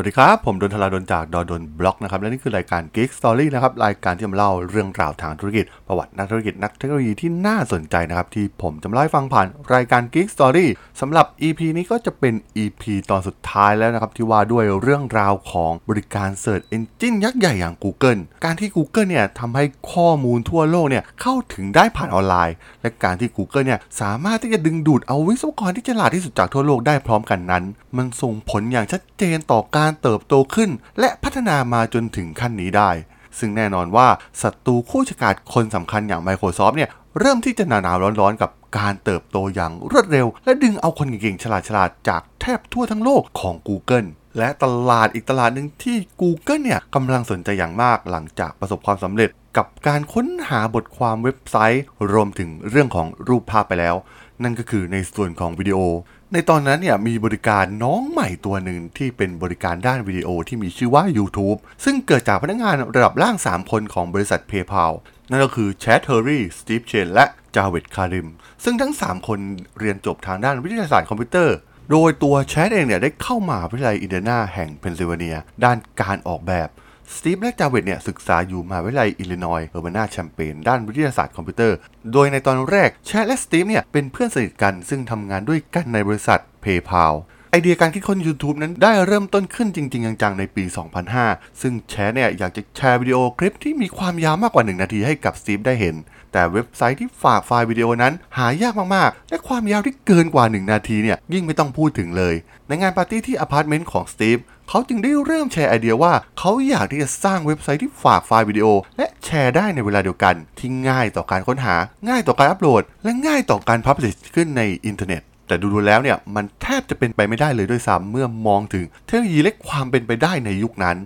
วัสดีครับ ผมดนทลาดนจากดอดนบล็อกนะครับ และนี่คือรายการ Geek Story นะครับ รายการที่จะมาเล่าเรื่องราวทางธุรกิจ ประวัตินักธุรกิจนักเทคโนโลยีที่น่าสนใจนะครับ ที่ผมจะมาเล่าให้ฟังผ่านรายการ Geek Story สำหรับ EP นี้ก็จะเป็น EP ตอนสุดท้ายแล้วนะครับ ที่ว่าด้วยเรื่องราวของบริการ Search Engine ยักษ์ใหญ่อย่าง Google การที่ Google เนี่ยทำให้ข้อมูลทั่วโลกเนี่ยเข้าถึงได้ผ่านออนไลน์ และการที่ Google เนี่ยสามารถที่จะดึงดูดเอาวิศวกรที่ฉลาดที่สุดจากทั่วโลกได้พร้อมกันนั้น มันส่งผลอย่างชัดเจนต่อการเติบโตขึ้น และพัฒนามาจนถึงขั้นนี้ได้ ซึ่งแน่นอนว่าศัตรูคู่ชกาจคนสำคัญอย่าง Microsoft เนี่ยเริ่มที่จะหนาวร้อนๆ กับการเติบโตอย่างรวดเร็ว และดึงเอาคนเก่งๆ ฉลาดๆ จากแทบทั่วทั้งโลกของ Google และตลาดอีกตลาดหนึ่งที่ Google เนี่ยกำลังสนใจอย่างมากหลังจากประสบความสำเร็จกับการค้นหาบทความเว็บไซต์ รวมถึงเรื่องของรูปภาพไปแล้ว นั่นก็คือในส่วนของวิดีโอ ในตอนนั้นเนี่ยมีบริการน้องใหม่ตัวหนึ่งที่เป็นบริการด้านวิดีโอที่มีชื่อว่า YouTube ซึ่งเกิดจากพนักงานระดับล่าง 3 คนของบริษัท PayPal นั่นก็คือแชดเฮอร์ลีย์ สตีฟเชน และจาเวดคาริม ซึ่งทั้ง 3 คนเรียนจบทางด้านวิทยาศาสตร์คอมพิวเตอร์ โดยตัวแชดเองเนี่ยได้เข้ามหาวิทยาลัยอินเดียนาแห่งเพนซิลเวเนีย ด้านการออกแบบ สตีฟและจาเวดเนี่ยศึกษาอยู่มหาวิทยาลัยอิลลินอยส์เออร์บานาแชมเปญด้านวิทยาศาสตร์คอมพิวเตอร์ โดยในตอนแรกแชดและสตีฟเนี่ยเป็นเพื่อนสนิทกันซึ่งทำงานด้วยกันในบริษัท PayPal ไอเดียการคิดค้น YouTube นั้นได้เริ่มต้นขึ้นจริง ๆ จังๆ ในปี 2005 ซึ่งแชดเนี่ยอยากจะแชร์วิดีโอคลิปที่มีความยาวมากกว่า 1 นาทีให้กับสตีฟได้เห็น แต่เว็บไซต์ที่ฝากไฟล์วิดีโอนั้นหายากมากๆ และความยาวที่เกินกว่า 1 นาทีเนี่ยยิ่งไม่ต้องพูดถึงเลย ในงานปาร์ตี้ที่อพาร์ตเมนต์ของสตีฟ เขาจึงได้เริ่มแชร์ไอเดียว่า เขาอยากที่จะสร้างเว็บไซต์ที่ฝากไฟล์วิดีโอ และแชร์ได้ในเวลาเดียวกัน ที่ง่ายต่อการค้นหา ง่ายต่อการอัปโหลด และง่ายต่อการ publish ขึ้นในอินเทอร์เน็ตแต่ดูๆแล้วเนี่ยมันแทบจะเป็นไปไม่ได้เลยด้วยซ้ำเมื่อมองถึงเทคโนโลยีและความเป็นไปได้ในยุคนั้น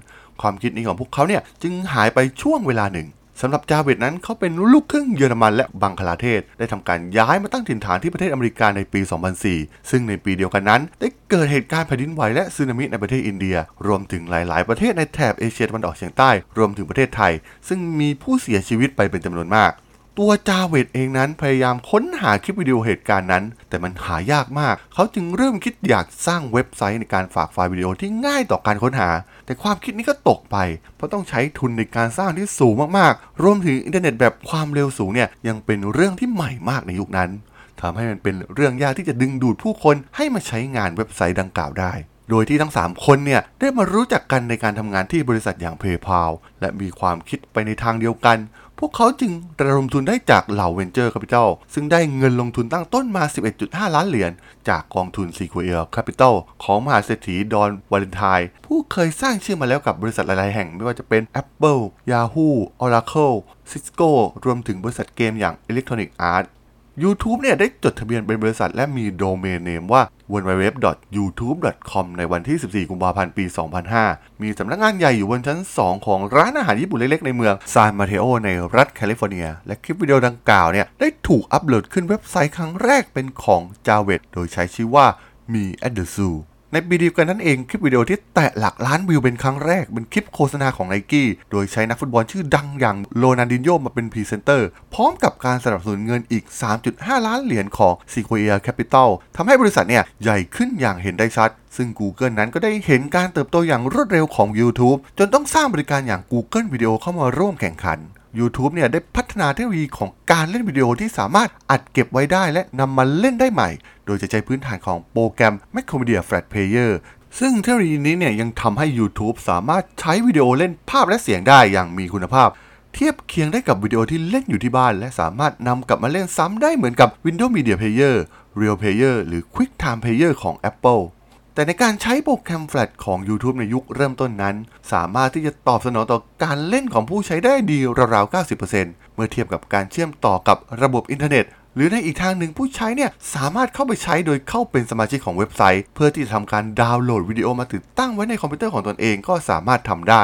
ความคิดนี้ของพวกเขาเนี่ยจึงหายไปช่วงเวลาหนึ่ง สำหรับจาเวดนั้นเขาเป็นลูกครึ่งเยอรมันและบังคลาเทศ ได้ทำการย้ายมาตั้งถิ่นฐานที่ประเทศอเมริกาในปี 2004 ซึ่งในปีเดียวกันนั้น ได้เกิดเหตุการณ์แผ่นดินไหวและสึนามิในประเทศอินเดีย รวมถึงหลาย ๆ ประเทศในแถบเอเชียตะวันออกเฉียงใต้ รวมถึงประเทศไทย ซึ่งมีผู้เสียชีวิตไปเป็นจำนวนมาก ตัวจาเวดเองนั้นพยายามค้นหาคลิปวิดีโอเหตุการณ์นั้น แต่มันหายากมาก เขาจึงเริ่มคิดอยากสร้างเว็บไซต์ในการฝากไฟล์วิดีโอที่ง่ายต่อการค้นหา แต่ความคิดนี้ก็ตกไป เพราะต้องใช้ทุนในการสร้างที่สูงมากๆ รวมถึงอินเทอร์เน็ตแบบความเร็วสูงเนี่ยยังเป็นเรื่องที่ใหม่มากในยุคนั้นทำให้มันเป็นเรื่องยากที่จะดึงดูดผู้คนให้มาใช้งานเว็บไซต์ดังกล่าวได้ โดยที่ทั้ง 3 คนเนี่ยได้มารู้จักกันในการทำงานที่บริษัทอย่าง PayPal และมีความคิดไปในทางเดียวกัน พวกเขาจึงระดมทุนได้จากเหล่า Venture Capital ซึ่งได้เงินลงทุนตั้งต้นมา 11.5 ล้านเหรียญจากกองทุน Sequoia Capital ของมหาเศรษฐีดอนวาเลนไทน์ผู้เคยสร้างชื่อมาแล้วกับบริษัทหลายๆแห่งไม่ว่าจะเป็น Apple Yahoo Oracle Cisco รวมถึงบริษัทเกมอย่าง Electronic Arts YouTube เนี่ยได้จดทะเบียนเป็นบริษัทและมีโดเมนเนมว่า www.youtube.com ในวันที่ 14 กุมภาพันธ์ปี 2005 มีสำนักงานใหญ่อยู่บนชั้น 2 ของร้านอาหารญี่ปุ่นเล็กๆ ในเมืองซานมาเทโอในรัฐแคลิฟอร์เนีย และคลิปวิดีโอดังกล่าวเนี่ยได้ถูกอัปโหลดขึ้นเว็บไซต์ครั้งแรกเป็นของจาเวดโดยใช้ชื่อว่า Me at the Zoo ในปีเดียวกันนั่นเองคลิปวิดีโอที่แตะหลักล้านวิวเป็นครั้งแรกเป็นคลิปโฆษณาของไนกี้โดยใช้นักฟุตบอลชื่อดังอย่างโรนัลดินโญมาเป็นพรีเซนเตอร์ พร้อมกับการสนับสนุนเงินอีก 3.5 ล้านเหรียญของ Sequoia Capital ทำให้บริษัทเนี่ยใหญ่ขึ้นอย่างเห็นได้ชัด ซึ่ง Google นั้นก็ได้เห็นการเติบโตอย่างรวดเร็วของ YouTube จนต้องสร้างบริการอย่าง Google Video เข้ามาร่วมแข่งขัน YouTube เนี่ยได้พัฒนาเทคโนโลยีของการเล่นวิดีโอที่สามารถอัดเก็บไว้ได้และนำมาเล่นได้ใหม่ โดยจะใช้พื้นฐานของโปรแกรม Macromedia Flash Player ซึ่งเทคโนโลยีนี้เนี่ยยังทำให้ YouTube สามารถใช้วิดีโอเล่นภาพและเสียงได้อย่างมีคุณภาพ เทียบเคียงได้กับวิดีโอที่เล่นอยู่ที่บ้าน และสามารถนำกลับมาเล่นซ้ำได้เหมือนกับ Windows Media Player Real Player หรือ QuickTime Player ของ Apple แต่ในการใช้โปรแกรมแฟลชของ YouTube ในยุคเริ่มต้นนั้น สามารถที่จะตอบสนองต่อการเล่นของผู้ใช้ได้ดีราวๆ 90%เมื่อเทียบกับการเชื่อมต่อกับระบบอินเทอร์เน็ต หรือในอีกทางหนึ่งผู้ใช้เนี่ยสามารถเข้าไปใช้โดยเข้าเป็นสมาชิกของเว็บไซต์ เพื่อที่จะทำการดาวน์โหลดวิดีโอมาติดตั้งไว้ในคอมพิวเตอร์ของตนเองก็สามารถทำได้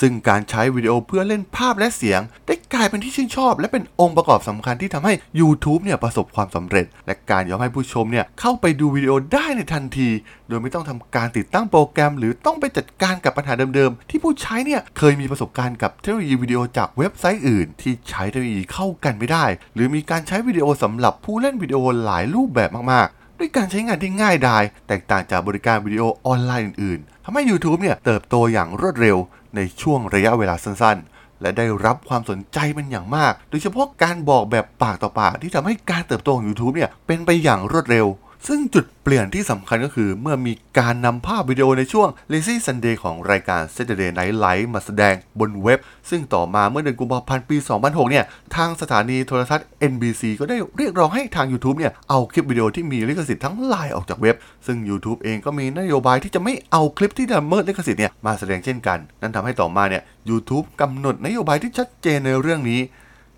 ซึ่งการใช้วิดีโอเพื่อเล่นภาพและเสียง ได้กลายเป็นที่ชื่นชอบ และเป็นองค์ประกอบสำคัญที่ทำให้ YouTube เนี่ยประสบความสำเร็จ และการยอมให้ผู้ชมเนี่ยเข้าไปดูวิดีโอได้ในทันที โดยไม่ต้องทำการติดตั้งโปรแกรม หรือต้องไปจัดการกับปัญหาเดิมๆ ที่ผู้ใช้เนี่ยเคยมีประสบการณ์กับเทคโนโลยีวิดีโอจากเว็บไซต์อื่น ที่ใช้เทคโนโลยีเข้ากันไม่ได้ หรือมีการใช้วิดีโอสำหรับผู้เล่นวิดีโอหลายรูปแบบมากๆ ด้วยการใช้งานที่ง่ายดายแตกต่างจากบริการวิดีโอออนไลน์อื่นๆ ทำให้ YouTube เนี่ยเติบโตอย่างรวดเร็วในช่วงระยะเวลาสั้น ๆ และได้รับความสนใจเป็นอย่างมาก โดยเฉพาะการบอกแบบปากต่อปากที่ทำให้การเติบโตของ YouTube เนี่ยเป็นไปอย่างรวดเร็ว ซึ่งจุดเปลี่ยนที่สำคัญก็คือ เมื่อมีการนำภาพวิดีโอในช่วง Lazy Sunday ของรายการ Saturday Night Live มาแสดงบนเว็บ ซึ่งต่อมาเมื่อเดือนกุมภาพันธ์ปี 2006 เนี่ย ทางสถานีโทรทัศน์ NBC ก็ได้เรียกร้องให้ทาง YouTube เนี่ย เอาคลิปวิดีโอที่มีลิขสิทธิ์ทั้งหลายออกจากเว็บ ซึ่ง YouTube เองก็มีนโยบายที่จะไม่เอาคลิปที่ละเมิดลิขสิทธิ์เนี่ยมาแสดงเช่นกัน นั่นทำให้ต่อมาเนี่ย YouTube กำหนดนโยบายที่ชัดเจนในเรื่องนี้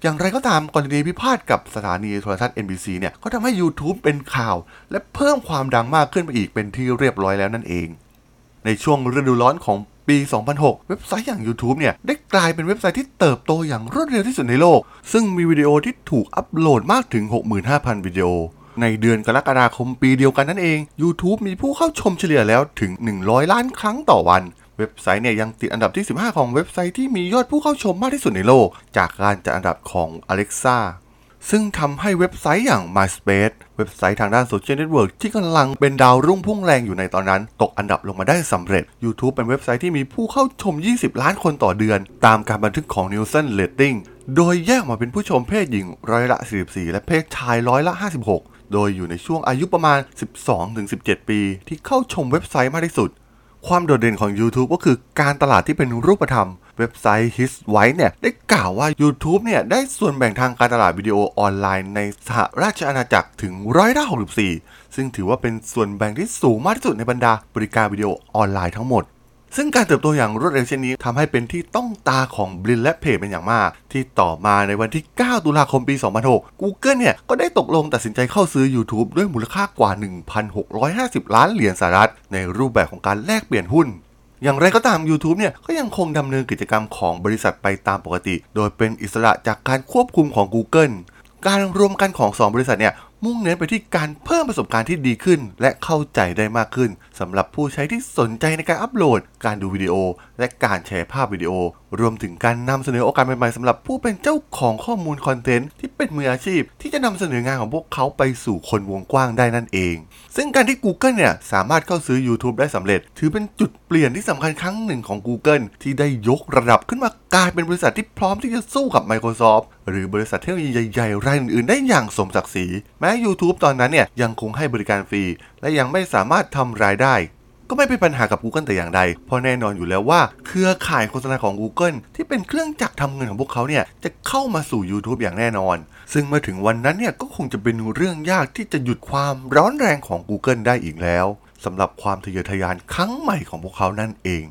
อย่างไรก็ตามกรณีพิพาทกับสถานีโทรทัศน์ NBC เนี่ยก็ทำให้ YouTube เป็นข่าว และเพิ่มความดังมากขึ้นไปอีกเป็นที่เรียบร้อยแล้วนั่นเอง ในช่วงฤดูร้อนของปี 2006 เว็บไซต์อย่าง YouTube เนี่ย ได้กลายเป็นเว็บไซต์ที่เติบโตอย่างรวดเร็วที่สุดในโลก ซึ่งมีวิดีโอที่ถูกอัปโหลดมากถึง 65,000 วิดีโอ ในเดือนกรกฎาคมปีเดียวกันนั่นเอง YouTube มีผู้เข้าชมเฉลี่ยแล้วถึง 100 ล้านครั้งต่อวัน เว็บไซต์เนี่ยยังติดอันดับที่ 15 ของเว็บไซต์ที่มียอดผู้เข้าชมมากที่สุดในโลก จากการจัดอันดับของ Alexa ซึ่งทำให้เว็บไซต์อย่าง MySpace เว็บไซต์ทางด้านโซเชียลเน็ตเวิร์กที่กำลังเป็นดาวรุ่งพุ่งแรงอยู่ในตอนนั้น ตกอันดับลงมาได้สำเร็จ YouTube เป็นเว็บไซต์ที่มีผู้เข้าชม 20 ล้านคนต่อเดือน ตามการบันทึกของ Nielsen Rating โดยแยกมาเป็นผู้ชมเพศหญิงร้อยละ 44 และเพศชายร้อยละ 56 โดยอยู่ในช่วงอายุประมาณ 12-17 ปี ที่เข้าชมเว็บไซต์มากที่สุด ความโดดเด่นของ YouTube ก็คือการตลาดที่เป็นรูปธรรม เว็บไซต์ His w h i t e เนี่ยได้กล่าวว่า YouTube เนี่ยได้ส่วนแบ่งทางการตลาดวิดีโอออนไลน์ในสหราชอาณาจักรถึงร้อยละ64 ซึ่งถือว่าเป็นส่วนแบ่งที่สูงมากที่สุดในบรรดาบริการวิดีโอออนไลน์ทั้งหมด ซึ่งการเติบโตอย่างรวดเร็วเช่นนี้ทำให้เป็นที่ต้องตาของบลินและเพจเป็นอย่างมาก ที่ต่อมาในวันที่ 9 ตุลาคมปี 2006 Google เนี่ย ก็ได้ตกลงตัดสินใจเข้าซื้อ YouTube ด้วยมูลค่ากว่า 1,650 ล้านเหรียญสหรัฐ ในรูปแบบของการแลกเปลี่ยนหุ้นอย่างไรก็ตาม YouTube เนี่ยก็ยังคงดำเนินกิจกรรมของบริษัทไปตามปกติ โดยเป็นอิสระจากการควบคุมของ Google การรวมกันของ 2 บริษัทเนี่ย มุ่งเน้นไปที่การเพิ่มประสบการณ์ที่ดีขึ้น และเข้าใจได้มากขึ้นสำหรับผู้ใช้ที่สนใจในการอัปโหลด การดูวิดีโอ และการแชร์ภาพวิดีโอ รวมถึงการนำเสนอโอกาสใหม่ๆสำหรับผู้เป็นเจ้าของข้อมูลคอนเทนต์ที่เป็นมืออาชีพ ที่จะนำเสนองานของพวกเขาไปสู่คนวงกว้างได้นั่นเอง ซึ่งการที่ Google เนี่ยสามารถเข้าซื้อ YouTube ได้สำเร็จ ถือเป็นจุดเปลี่ยนที่สำคัญครั้งหนึ่งของ Google ที่ได้ยกระดับขึ้นมากลายเป็นบริษัทที่พร้อมที่จะสู้กับ Microsoft หรือบริษัทเทคโนโลยีใหญ่ๆรายอื่นๆได้อย่างสมศักดิ์ศรีแม้ YouTube ตอนนั้นเนี่ยยังคงให้บริการฟรี และยังไม่สามารถทำรายได้ ก็ไม่เป็นปัญหากับ Google แต่อย่างใด เพราะแน่นอนอยู่แล้วว่า เครือข่ายโฆษณาของ Google ที่เป็นเครื่องจักรทำเงินของพวกเขาเนี่ยจะเข้ามาสู่ YouTube อย่างแน่นอน ซึ่งเมื่อถึงวันนั้นเนี่ยก็คงจะเป็นเรื่องยากที่จะหยุดความร้อนแรงของ Google ได้อีกแล้วสำหรับความทะเยอทะยานครั้งใหม่ของพวกเขานั่นเอง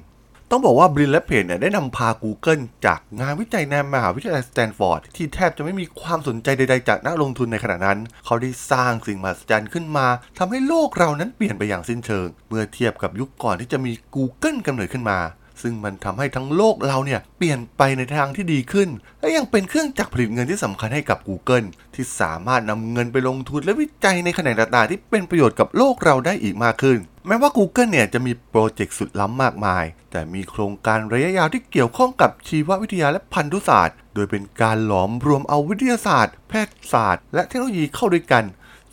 ต้องบอกว่าบรินและเพจเนี่ยได้นำพา Google จากงานวิจัยในมหาวิทยาลัยสแตนฟอร์ดที่แทบจะไม่มีความสนใจใดๆจากนักลงทุนในขณะนั้น เขาได้สร้างสิ่งมหัศจรรย์ขึ้นมาทำให้โลกเรานั้นเปลี่ยนไปอย่างสิ้นเชิง เมื่อเทียบกับยุคก่อนที่จะมี Google กำเนิดขึ้นมา ซึ่งมันทำให้ทั้งโลกเราเนี่ยเปลี่ยนไปในทางที่ดีขึ้น และยังเป็นเครื่องจักรผลิตเงินที่สำคัญให้กับ Google ที่สามารถนำเงินไปลงทุนและวิจัยในแขนงต่างๆที่เป็นประโยชน์กับโลกเราได้อีกมากขึ้นแม้ว่า Google เนี่ยจะมีโปรเจกต์สุดล้ำมากมาย แต่มีโครงการระยะยาวที่เกี่ยวข้องกับชีววิทยาและพันธุศาสตร์ โดยเป็นการหลอมรวมเอาวิทยาศาสตร์ แพทยศาสตร์ และเทคโนโลยีเข้าด้วยกัน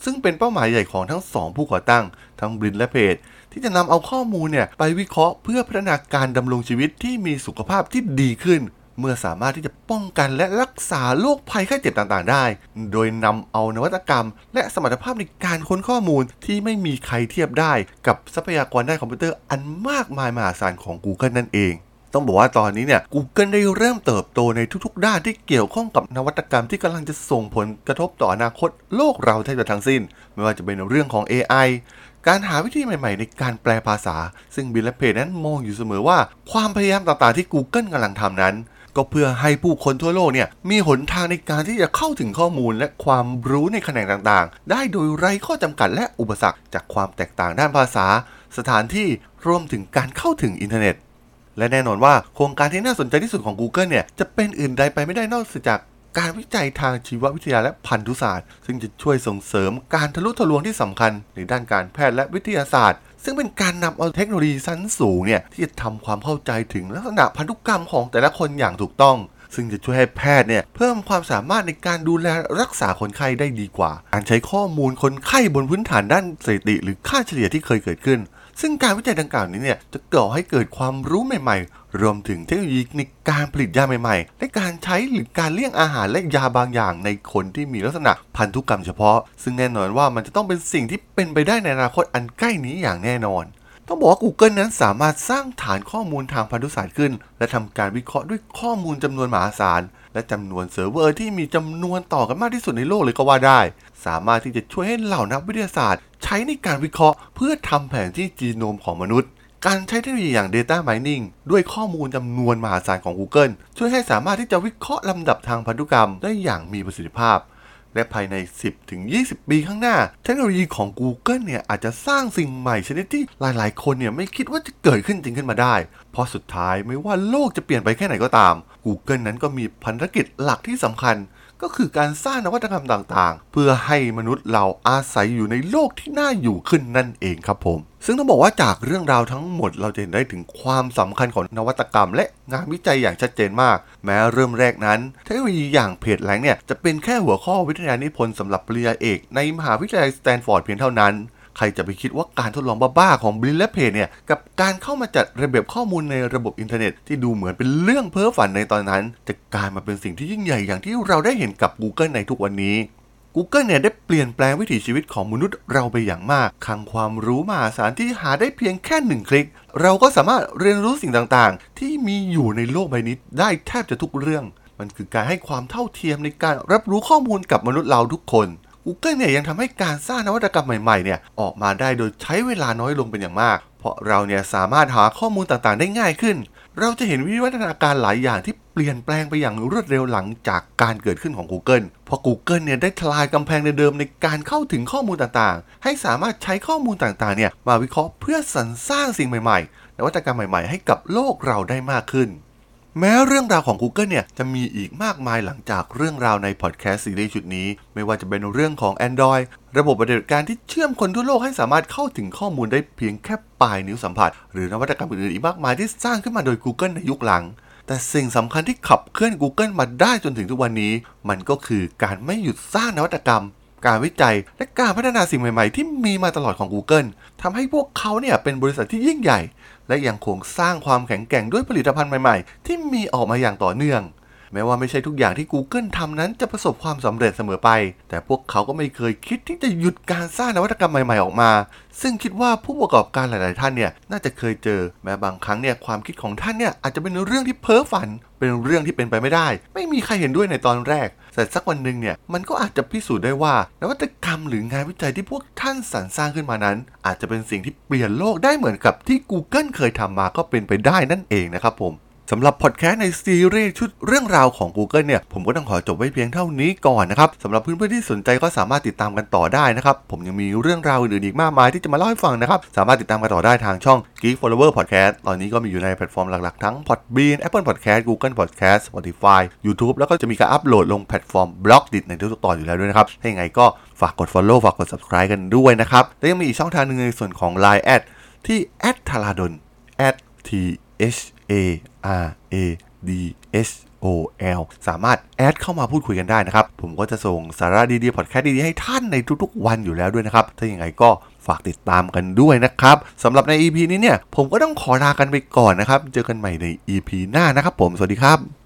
ซึ่งเป็นเป้าหมายใหญ่ของทั้งสองผู้ก่อตั้ง ทั้งบรินและเพจที่จะนำเอาข้อมูลเนี่ยไปวิเคราะห์เพื่อพัฒนาการดำรงชีวิตที่มีสุขภาพที่ดีขึ้น เมื่อสามารถที่จะป้องกันและรักษาโรคภัยไข้เจ็บต่างๆ ได้ โดยนำเอานวัตกรรม และสมรรถภาพในการค้นข้อมูลที่ไม่มีใครเทียบได้กับทรัพยากรด้านคอมพิวเตอร์อันมากมายมหาศาลของ Google นั่นเองต้องบอกว่าตอนนี้เนี่ย Google ได้เริ่มเติบโตในทุกๆ ด้านที่เกี่ยวข้องกับนวัตกรรมที่กำลังจะส่งผลกระทบต่ออนาคตโลกเราแทบจะทั้งสิ้น ไม่ว่าจะเป็นเรื่องของ AI การหาวิธีใหม่ๆ ในการแปลภาษา ซึ่งบิลและเพจนั้นมองอยู่เสมอว่า ความพยายามต่างๆที่ Google กำลังทำนั้น ก็เพื่อให้ผู้คนทั่วโลกเนี่ยมีหนทางในการที่จะเข้าถึงข้อมูลและความรู้ในแขนงต่างๆ ได้โดยไร้ข้อจำกัดและอุปสรรคจากความแตกต่างด้านภาษา สถานที่รวมถึงการเข้าถึงอินเทอร์เน็ต และแน่นอนว่าโครงการที่น่าสนใจที่สุดของ Google เนี่ยจะเป็นอื่นใดไปไม่ได้นอกจากการวิจัยทางชีววิทยาและพันธุศาสตร์ ซึ่งจะช่วยส่งเสริมการทะลุทะลวงที่สำคัญในด้านการแพทย์และวิทยาศาสตร์ ซึ่งเป็นการนำเอาเทคโนโลยีชั้นสูงเนี่ยที่จะทำความเข้าใจถึงลักษณะพันธุกรรมของแต่ละคนอย่างถูกต้อง ซึ่งจะช่วยให้แพทย์เนี่ยเพิ่มความสามารถในการดูแลรักษาคนไข้ได้ดีกว่า การใช้ข้อมูลคนไข้บนพื้นฐานด้านสถิติ หรือค่าเฉลี่ยที่เคยเกิดขึ้น ซึ่งการวิจัยดังกล่าวนี้เนี่ยจะก่อให้เกิดความรู้ใหม่ ๆ รวมถึงเทคโนโลยีในการผลิตยาใหม่ๆ และการใช้หรือการเลี่ยงอาหารและยาบางอย่างในคนที่มีลักษณะพันธุกรรมเฉพาะ ซึ่งแน่นอนว่ามันจะต้องเป็นสิ่งที่เป็นไปได้ในอนาคตอันใกล้นี้อย่างแน่นอนต้องบอกว่า Google นั้นสามารถสร้างฐานข้อมูลทางพันธุศาสตร์ขึ้น และทำการวิเคราะห์ด้วยข้อมูลจำนวนมหาศาล และจำนวนเซิร์ฟเวอร์ที่มีจำนวนต่อกันมากที่สุดในโลกเลยก็ว่าได้ สามารถที่จะช่วยให้เหล่านักวิทยาศาสตร์ ใช้ในการวิเคราะห์ เพื่อทำแผนที่จีโนมของมนุษย์ การใช้เทคโนโลยีอย่าง Data Mining ด้วยข้อมูลจำนวนมหาศาลของ Google ช่วยให้สามารถที่จะวิเคราะห์ลำดับทางพันธุกรรมได้อย่างมีประสิทธิภาพ และภายใน 10ถึง20 ปีข้างหน้า เทคโนโลยีของ Google เนี่ยอาจจะสร้างสิ่งใหม่ชนิดที่หลาย ๆ คนเนี่ยไม่คิดว่าจะเกิดขึ้นจริงขึ้นมาได้ เพราะสุดท้ายไม่ว่าโลกจะเปลี่ยนไปแค่ไหนก็ตาม Google นั้นก็มีภารกิจหลักที่สำคัญ ก็คือการสร้างนวัตกรรมต่างๆ เพื่อให้มนุษย์เราอาศัยอยู่ในโลกที่น่าอยู่ขึ้นนั่นเองครับผม ซึ่งต้องบอกว่าจากเรื่องราวทั้งหมดเราจะเห็นได้ถึงความสำคัญของนวัตกรรม และงานวิจัยอย่างชัดเจนมาก แม้เริ่มแรกนั้น เทคโนโลยีอย่าง PageRank เนี่ยจะเป็นแค่หัวข้อวิทยานิพนธ์สำหรับปริญญาเอกในมหาวิทยาลัยสแตนฟอร์ดเพียงเท่านั้น ใครจะไปคิดว่าการทดลองบ้าๆของบรินและเพจเนี่ยกับการเข้ามาจัดระเบียบข้อมูลในระบบอินเทอร์เน็ตที่ดูเหมือนเป็นเรื่องเพ้อฝันในตอนนั้น จะกลายมาเป็นสิ่งที่ยิ่งใหญ่อย่างที่เราได้เห็นกับ Google ในทุกวันนี้ Google เนี่ยได้เปลี่ยนแปลงวิถีชีวิตของมนุษย์เราไปอย่างมากคังความรู้มหาศาลที่หาได้เพียงแค่หนึ่งคลิก เราก็สามารถเรียนรู้สิ่งต่างๆ ที่มีอยู่ในโลกใบนี้ได้แทบจะทุกเรื่อง มันคือการให้ความเท่าเทียมในการรับรู้ข้อมูลกับมนุษย์เราทุกคน Google เนี่ยยังทำให้การสร้างนวัตกรรมใหม่ๆเนี่ยออกมาได้โดยใช้เวลาน้อยลงเป็นอย่างมาก เพราะเราเนี่ยสามารถหาข้อมูลต่างๆ ได้ง่ายขึ้น เราจะเห็นวิวัฒนาการหลายอย่างที่เปลี่ยนแปลงไปอย่างรวดเร็วหลังจากการเกิดขึ้นของ Google เพราะ Google เนี่ยได้ทลายกำแพงเดิมในการเข้าถึงข้อมูลต่างๆ ให้สามารถใช้ข้อมูลต่างๆเนี่ยมาวิเคราะห์เพื่อสรรสร้างสิ่งใหม่ๆนวัตกรรมใหม่ๆ ให้กับโลกเราได้มากขึ้น แม้เรื่องราวของ Google เนี่ยจะมีอีกมากมายหลังจากเรื่องราวในพอดแคสต์ซีรีส์ชุดนี้ ไม่ว่าจะเป็นเรื่องของ Android ระบบปฏิบัติการที่เชื่อมคนทั่วโลกให้สามารถเข้าถึงข้อมูลได้เพียงแค่ปลายนิ้วสัมผัส หรือนวัตกรรมอื่นๆอีกมากมายที่สร้างขึ้นมาโดย Google ในยุคหลัง แต่สิ่งสำคัญที่ขับเคลื่อน Google มาได้จนถึงทุกวันนี้ มันก็คือการไม่หยุดสร้างนวัตกรรม การวิจัย และการพัฒนาสิ่งใหม่ ๆ ที่มีมาตลอดของ Google ทำให้พวกเขาเนี่ยเป็นบริษัทที่ยิ่งใหญ่ และยังคงสร้างความแข็งแกร่งด้วยผลิตภัณฑ์ใหม่ ๆ ที่มีออกมาอย่างต่อเนื่อง แม้ว่าไม่ใช่ทุกอย่างที่ Google ทำนั้นจะประสบความสำเร็จเสมอไป แต่พวกเขาก็ไม่เคยคิดที่จะหยุดการสร้างนวัตกรรมใหม่ๆออกมา ซึ่งคิดว่าผู้ประกอบการหลายๆ ท่านเนี่ยน่าจะเคยเจอ แม้บางครั้งเนี่ยความคิดของท่านเนี่ยอาจจะเป็นเรื่องที่เพ้อฝัน เป็นเรื่องที่เป็นไปไม่ได้ ไม่มีใครเห็นด้วยในตอนแรก แต่สักวันหนึ่งเนี่ยมันก็อาจจะพิสูจน์ได้ว่า นวัตกรรมหรืองานวิจัยที่พวกท่านสรรสร้างขึ้นมานั้น อาจจะเป็นสิ่งที่เปลี่ยนโลกได้เหมือนกับที่ Google เคยทำมาก็เป็นไปได้นั่นเองนะครับผม สำหรับพอดแคสต์ในซีรีส์ชุดเรื่องราวของ Google เนี่ย ผมก็ต้องขอจบไว้เพียงเท่านี้ก่อนนะครับสำหรับเพื่อนๆที่สนใจก็สามารถติดตามกันต่อได้นะครับ ผมยังมีเรื่องราวอื่นๆอีกมากมายที่จะมาเล่าให้ฟังนะครับ สามารถติดตามกันต่อได้ทางช่อง Geek Forever Podcast ตอนนี้ก็มีอยู่ในแพลตฟอร์มหลักๆทั้ง Podbean Apple Podcast Google Podcast Spotify YouTube แล้วก็จะมีการอัปโหลดลงแพลตฟอร์ม Blockdit ในทุกๆตอนอยู่แล้วด้วยนะครับถ้าอย่างไรก็ฝากกด Follow ฝากกด Subscribe กันด้วยนะครับและยังมีอีกช่องทางหนึงในส่วนของ Line แอดที่ t h a r a d o n t h a r a D S O L สามารถแอดเข้ามาพูดคุยกันได้นะครับ ผมก็จะส่งสาระดีๆพอดแคสต์ดีๆให้ท่านในทุกๆวันอยู่แล้วด้วยนะครับ ถ้าอย่างไรก็ฝากติดตามกันด้วยนะครับสำหรับใน EP นี้เนี่ย ผมก็ต้องขอลากันไปก่อนนะครับ เจอกันใหม่ใน EP หน้านะครับผม สวัสดีครับ